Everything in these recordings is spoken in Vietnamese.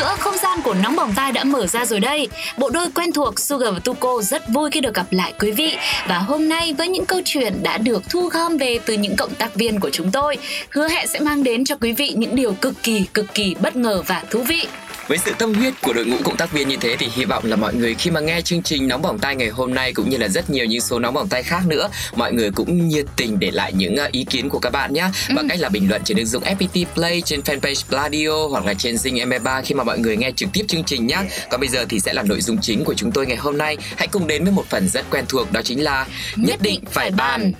nữa, không gian của Nóng Bỏng Tai đã mở ra rồi đây. Bộ đôi quen thuộc Sugar và Tuko rất vui khi được gặp lại quý vị. Và hôm nay với những câu chuyện đã được thu gom về từ những cộng tác viên của chúng tôi, hứa hẹn sẽ mang đến cho quý vị những điều cực kỳ, cực kỳ bất ngờ và thú vị. Với sự tâm huyết của đội ngũ cộng tác viên như thế thì hy vọng là mọi người khi mà nghe chương trình Nóng Bỏng Tai ngày hôm nay cũng như là rất nhiều những số Nóng Bỏng Tai khác nữa, mọi người cũng nhiệt tình để lại những uh, ý kiến của các bạn nhé bằng cách là bình luận trên ứng dụng FPT Play trên fanpage Pladio hoặc là trên Zing MP3 khi mà mọi người nghe trực tiếp chương trình nhé. Còn bây giờ thì sẽ là nội dung chính của chúng tôi ngày hôm nay. Hãy cùng đến với một phần rất quen thuộc đó chính là nhất định phải bàn.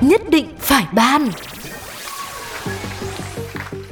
Nhất định phải ban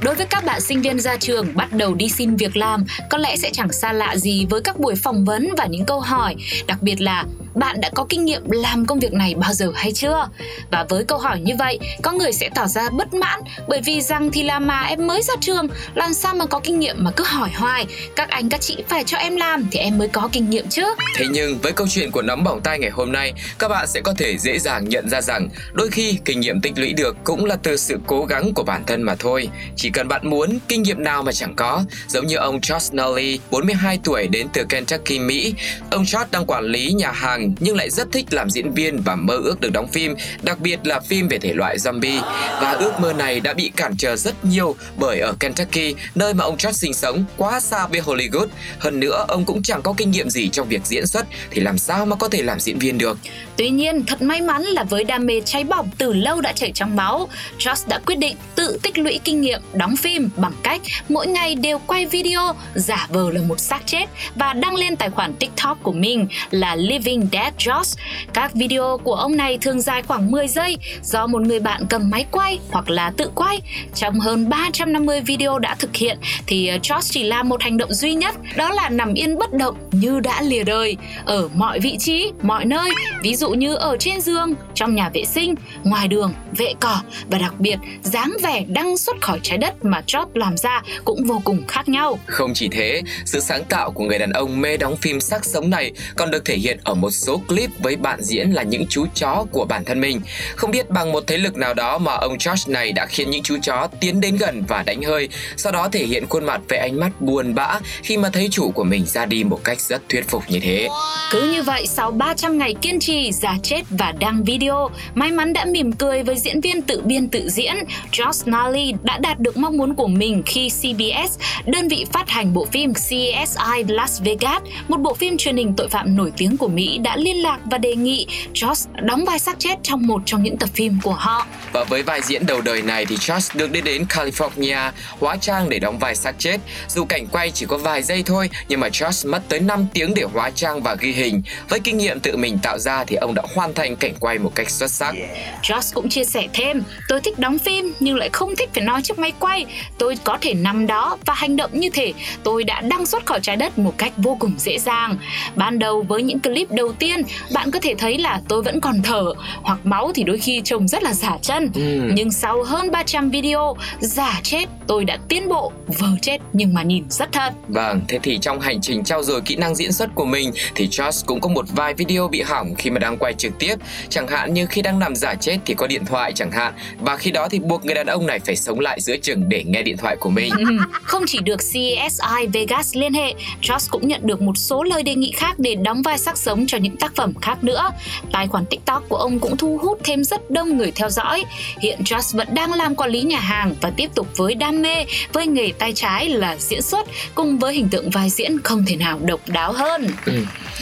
Đối với các bạn sinh viên ra trường bắt đầu đi xin việc làm, có lẽ sẽ chẳng xa lạ gì với các buổi phỏng vấn và những câu hỏi, đặc biệt là bạn đã có kinh nghiệm làm công việc này bao giờ hay chưa? Và với câu hỏi như vậy, có người sẽ tỏ ra bất mãn bởi vì rằng thì là mà em mới ra trường, làm sao mà có kinh nghiệm mà cứ hỏi hoài, các anh các chị phải cho em làm thì em mới có kinh nghiệm chứ. Thế nhưng với câu chuyện của nóng bỏng tay ngày hôm nay, các bạn sẽ có thể dễ dàng nhận ra rằng đôi khi kinh nghiệm tích lũy được cũng là từ sự cố gắng của bản thân mà thôi. Chỉ cần bạn muốn, kinh nghiệm nào mà chẳng có. Giống như ông Josh Nally 42 tuổi đến từ Kentucky, Mỹ. Ông Josh đang quản lý nhà hàng nhưng lại rất thích làm diễn viên và mơ ước được đóng phim, đặc biệt là phim về thể loại zombie. Và ước mơ này đã bị cản trở rất nhiều bởi ở Kentucky, nơi mà ông Josh sinh sống, quá xa với Hollywood. Hơn nữa, ông cũng chẳng có kinh nghiệm gì trong việc diễn xuất thì làm sao mà có thể làm diễn viên được. Tuy nhiên, thật may mắn là với đam mê cháy bỏng từ lâu đã chảy trong máu, Josh đã quyết định tự tích lũy kinh nghiệm đóng phim bằng cách mỗi ngày đều quay video giả vờ là một xác chết và đăng lên tài khoản TikTok của mình là Living Dead Josh. Các video của ông này thường dài khoảng 10 giây do một người bạn cầm máy quay hoặc là tự quay. Trong hơn 350 video đã thực hiện thì ờ, Josh chỉ làm một hành động duy nhất, đó là nằm yên bất động như đã lìa đời ở mọi vị trí, mọi nơi, ví dụ như ở trên giường, trong nhà vệ sinh, ngoài đường, vệ cỏ và đặc biệt dáng vẻ đăng xuất khỏi trái đất mà Josh làm ra cũng vô cùng khác nhau. Không chỉ thế, sự sáng tạo của người đàn ông mê đóng phim sắc sống này còn được thể hiện ở một số clip với bạn diễn là những chú chó của bản thân mình. Không biết bằng một thế lực nào đó mà ông Josh này đã khiến những chú chó tiến đến gần và đánh hơi, sau đó thể hiện khuôn mặt với ánh mắt buồn bã khi mà thấy chủ của mình ra đi một cách rất thuyết phục như thế. Cứ như vậy, sau 300 ngày kiên trì, giả chết và đăng video, may mắn đã mỉm cười với diễn viên tự biên tự diễn, Josh Nally đã đạt được mong muốn của mình khi CBS, đơn vị phát hành bộ phim CSI Las Vegas, một bộ phim truyền hình tội phạm nổi tiếng của Mỹ đã liên lạc và đề nghị Josh đóng vai xác chết trong một trong những tập phim của họ. Và với vai diễn đầu đời này thì Josh được đưa đến California hóa trang để đóng vai xác chết. Dù cảnh quay chỉ có vài giây thôi, nhưng mà Josh mất tới 5 tiếng để hóa trang và ghi hình. Với kinh nghiệm tự mình tạo ra thì ông đã hoàn thành cảnh quay một cách xuất sắc. Josh cũng chia sẻ thêm, tôi thích đóng phim nhưng lại không thích phải nói trước máy quay. Tôi có thể nằm đó và hành động như thể tôi đã đăng xuất khỏi trái đất một cách vô cùng dễ dàng. Ban đầu với những clip đầu tiên, bạn có thể thấy là tôi vẫn còn thở hoặc máu thì đôi khi trông rất là giả chân. Ừ. Nhưng sau hơn 300 video giả chết, tôi đã tiến bộ, vờ chết nhưng mà nhìn rất thật. Vâng, thế thì trong hành trình trau dồi kỹ năng diễn xuất của mình thì Josh cũng có một vài video bị hỏng khi mà đang quay trực tiếp. Chẳng hạn như khi đang nằm giả chết thì có điện thoại chẳng hạn. Và khi đó thì buộc người đàn ông này phải sống lại giữa chừng để nghe điện thoại của mình. Ừ, Không chỉ được CSI Vegas liên hệ, Josh cũng nhận được một số lời đề nghị khác để đóng vai sắc sống cho những tác phẩm khác nữa. Tài khoản TikTok của ông cũng thu hút thêm rất đông người theo dõi. Hiện Josh vẫn đang làm quản lý nhà hàng và tiếp tục với đam mê, với nghề tay trái là diễn xuất, cùng với hình tượng vai diễn không thể nào độc đáo hơn. Ừ.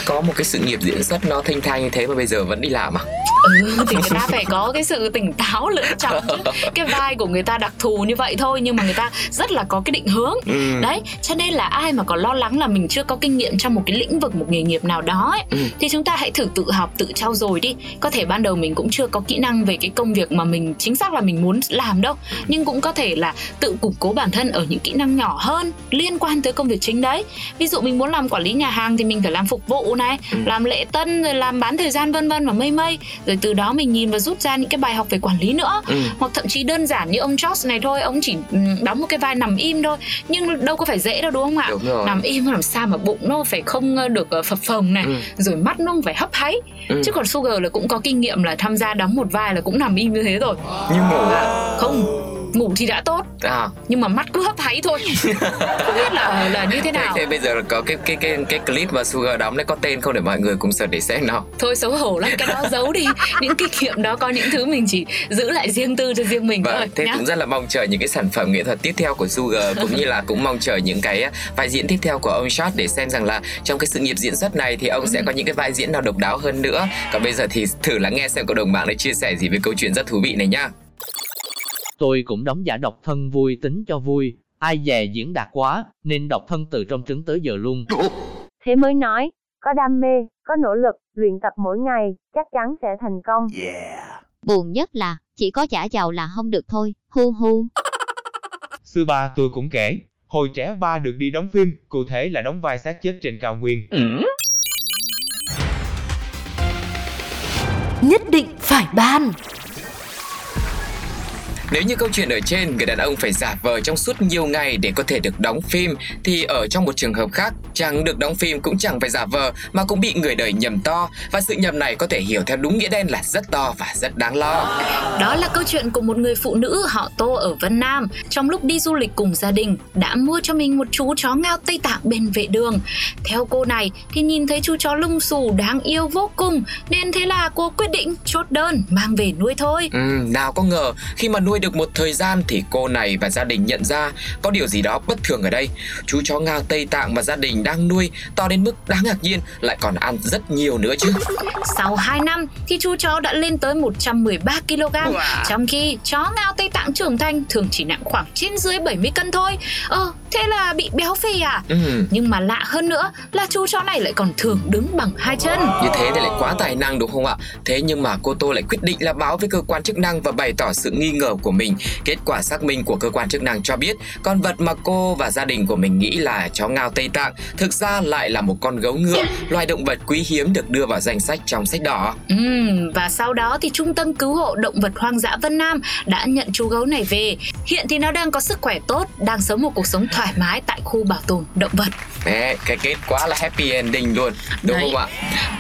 Có một cái sự nghiệp diễn xuất nó thanh thang như thế mà bây giờ vẫn đi làm à? Ừ, thì người ta phải có cái sự tỉnh táo lựa chọn chứ cái vai của người ta đặc thù như vậy thôi nhưng mà người ta rất là có cái định hướng Ừ. đấy cho nên là ai mà có lo lắng là mình chưa có kinh nghiệm trong một cái lĩnh vực một nghề nghiệp nào đó ấy, Ừ. thì chúng ta hãy thử tự học tự trau dồi đi có thể ban đầu mình cũng chưa có kỹ năng về cái công việc mà mình chính xác là mình muốn làm đâu nhưng cũng có thể là tự củng cố bản thân ở những kỹ năng nhỏ hơn liên quan tới công việc chính đấy ví dụ mình muốn làm quản lý nhà hàng thì mình phải làm phục vụ này Ừ. làm lễ tân rồi làm bán thời gian vân vân và mây mây rồi từ đó mình nhìn và rút ra những cái bài học về quản lý nữa Ừ. hoặc thậm chí đơn giản như ông Josh này thôi ông chỉ ừ, đóng một cái vai nằm im thôi nhưng đâu có phải dễ đâu đúng không ạ Đúng rồi. nằm im làm sao mà bụng nó phải không ờ, được ờ, phập phồng này Ừ. rồi mắt nó không phải hấp háy. Ừ. chứ còn Sugar là cũng có kinh nghiệm là tham gia đóng một vai là cũng nằm im như thế rồi. Như ngủ không ngủ thì đã tốt. À. Nhưng mà mắt cứ hấp háy thôi. Không biết là là như thế thế, nào. Thế bây giờ là có cái cái cái cái clip mà Sugar đóng đấy có tên không để mọi người cùng search để xem nào. Thôi xấu hổ lắm cái đó giấu đi. Những kinh nghiệm đó có những thứ mình chỉ giữ lại riêng tư cho riêng mình thôi Vâng, thế nhá. cũng rất là mong chờ những cái sản phẩm nghệ thuật tiếp theo của Sugar cũng như là cũng mong chờ những cái vai diễn tiếp theo của ông Shot để xem rằng là trong cái sự nghiệp diễn xuất này thì ông sẽ có những cái vai diễn nào độc đáo hơn nữa. Còn bây giờ thì thử lắng nghe xem cộng đồng mạng đã chia sẻ gì về câu chuyện rất thú vị này nhá. Tôi cũng đóng giả độc thân vui tính cho vui, ai dè diễn đạt quá, nên độc thân từ trong trứng tới giờ luôn. Thế mới nói, có đam mê, có nỗ lực, luyện tập mỗi ngày, chắc chắn sẽ thành công. Buồn nhất là, chỉ có giả giàu là không được thôi, hu hu. Xưa ba tôi cũng kể, hồi trẻ ba được đi đóng phim, cụ thể là đóng vai xác chết trên cao nguyên. Nhất định phải ban Nếu như câu chuyện ở trên người đàn ông phải giả vờ trong suốt nhiều ngày để có thể được đóng phim thì ở trong một trường hợp khác chẳng được đóng phim cũng chẳng phải giả vờ mà cũng bị người đời nhầm to và sự nhầm này có thể hiểu theo đúng nghĩa đen là rất to và rất đáng lo. Đó là câu chuyện của một người phụ nữ họ Tô ở Vân Nam trong lúc đi du lịch cùng gia đình đã mua cho mình một chú chó ngao Tây Tạng bên vệ đường. Theo cô này thì nhìn thấy chú chó lông xù đáng yêu vô cùng nên thế là cô quyết định chốt đơn mang về nuôi thôi. Ừ, nào có ngờ khi mà nuôi được một thời gian thì cô này và gia đình nhận ra có điều gì đó bất thường ở đây. Chú chó ngao Tây Tạng mà gia đình đang nuôi to đến mức đáng ngạc nhiên lại còn ăn rất nhiều nữa chứ. Sau 2 năm thì chú chó đã lên tới 113 kg Trong khi chó ngao Tây Tạng trưởng thành thường chỉ nặng khoảng trên dưới 70 cân thôi Ờ, thế là bị béo phì à? Ừ, Nhưng mà lạ hơn nữa là chú chó này lại còn thường đứng bằng hai chân như thế thì lại quá tài năng đúng không ạ? Thế nhưng mà cô Tô lại quyết định là báo với cơ quan chức năng và bày tỏ sự nghi ngờ của mình. Kết quả xác minh của cơ quan chức năng cho biết con vật mà cô và gia đình của mình nghĩ là chó ngao Tây Tạng thực ra lại là một con gấu ngựa, loài động vật quý hiếm được đưa vào danh sách trong sách đỏ. Ừm, Và sau đó thì Trung tâm Cứu hộ Động vật Hoang dã Vân Nam đã nhận chú gấu này về Hiện thì nó đang có sức khỏe tốt, đang sống một cuộc sống thoải mái tại khu bảo tồn động vật Đấy, cái kết quá là happy ending luôn, đúng Đấy. không ạ?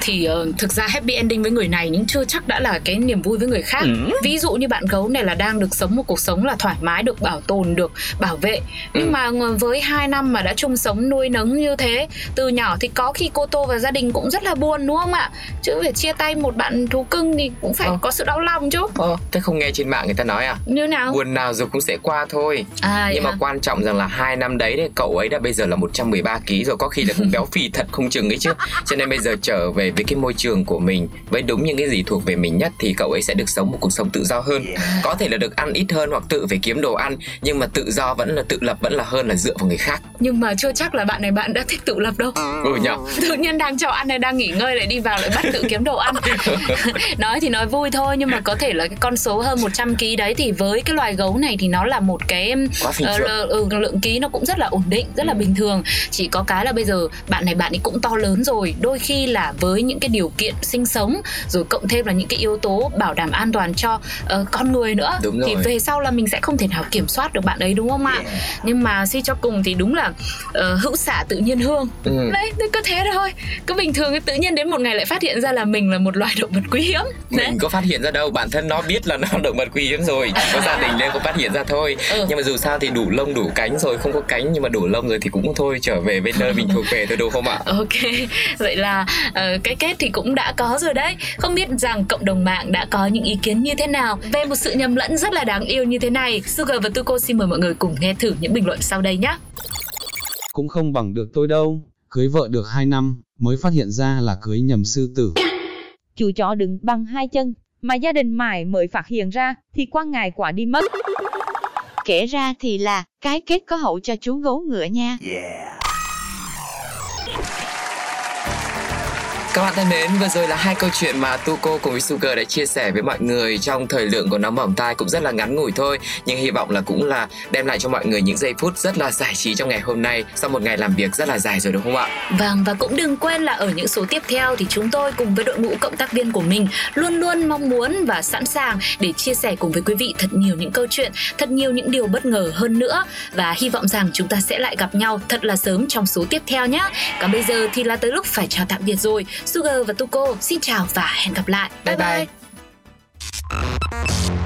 thì ờ, thực ra happy ending với người này nhưng chưa chắc đã là cái niềm vui với người khác ví dụ như bạn gấu này là đang được sống một cuộc sống là thoải mái được bảo tồn được bảo vệ nhưng Ừ. mà với 2 năm mà đã chung sống nuôi nấng như thế từ nhỏ thì có khi cô tô và gia đình cũng rất là buồn đúng không ạ chứ phải chia tay một bạn thú cưng thì cũng phải Ờ. có sự đau lòng chứ Ờ, thế không nghe trên mạng người ta nói à? như nào Buồn nào rồi cũng sẽ qua thôi. à, nhưng mà à. quan trọng rằng là hai năm đấy thì cậu ấy đã bây giờ là 113 kg rồi có khi là cũng béo phì thật không chừng ấy chứ. Cho nên bây giờ trở về với cái môi trường của mình với đúng những cái gì thuộc về mình nhất thì cậu ấy sẽ được sống một cuộc sống tự do hơn. Có thể là được ăn ít hơn hoặc tự phải kiếm đồ ăn nhưng mà tự do vẫn là tự lập vẫn là hơn là dựa vào người khác. Nhưng mà chưa chắc là bạn này bạn đã thích tự lập đâu. Ừ nhở. Tự nhiên đang cho ăn này đang nghỉ ngơi lại đi vào lại bắt tự kiếm đồ ăn. Nói thì nói vui thôi nhưng mà có thể là cái con số hơn 100 kg đấy thì với cái loài gấu này thì nó là một cái Quá phình ờ, lợ- ừ, lượng ký nó cũng rất là ổn định rất là bình thường. Chỉ có cái là bây giờ bạn này bạn ấy cũng to lớn rồi. Đôi khi là với những cái điều kiện sinh sống rồi cộng thêm là những cái yếu tố bảo đảm an toàn cho ờ, con người nữa Đúng thì rồi. về sau là mình sẽ không thể nào kiểm soát được bạn ấy đúng không ạ? Nhưng mà suy cho cùng thì đúng là ờ, hữu xả tự nhiên hương. Ừ. đấy thì cứ thế thôi. Cứ bình thường tự nhiên đến một ngày lại phát hiện ra là mình là một loài động vật quý hiếm. Đấy. mình có phát hiện ra đâu bản thân nó biết là nó động vật quý hiếm rồi. Chỉ có gia đình nên có phát hiện ra thôi. Ừ. nhưng mà dù sao thì đủ lông đủ cánh rồi không có cánh nhưng mà đủ lông rồi thì cũng thôi trở về bên nơi mình thuộc về thôi đúng không ạ Ok, vậy là ờ, cái kết thì cũng đã có rồi đấy. Không biết rằng cộng đồng mạng đã có những ý kiến như thế nào về một sự nhầm lẫn rất là đáng yêu như thế này. Sugar và Tuko xin mời mọi người cùng nghe thử những bình luận sau đây nhé. cũng không bằng được tôi đâu. Cưới vợ được 2 năm, mới phát hiện ra là cưới nhầm sư tử. Chú chó đứng bằng hai chân, mà gia đình mãi mới phát hiện ra, thì qua ngày quả đi mất. Kể ra thì là, cái kết có hậu cho chú gấu ngựa nha. Các bạn thân mến, vừa rồi là hai câu chuyện mà Tuko cùng với Sugar đã chia sẻ với mọi người trong thời lượng của nóng bỏng tai cũng rất là ngắn ngủi thôi, nhưng hy vọng là cũng là đem lại cho mọi người những giây phút rất là giải trí trong ngày hôm nay sau một ngày làm việc rất là dài rồi đúng không ạ? Vâng và cũng đừng quên là ở những số tiếp theo thì chúng tôi cùng với đội ngũ cộng tác viên của mình luôn luôn mong muốn và sẵn sàng để chia sẻ cùng với quý vị thật nhiều những câu chuyện, thật nhiều những điều bất ngờ hơn nữa và hy vọng rằng chúng ta sẽ lại gặp nhau thật là sớm trong số tiếp theo nhé. Còn bây giờ thì là tới lúc phải chào tạm biệt rồi. Sugar và Tuko xin chào và hẹn gặp lại. Bye bye. bye.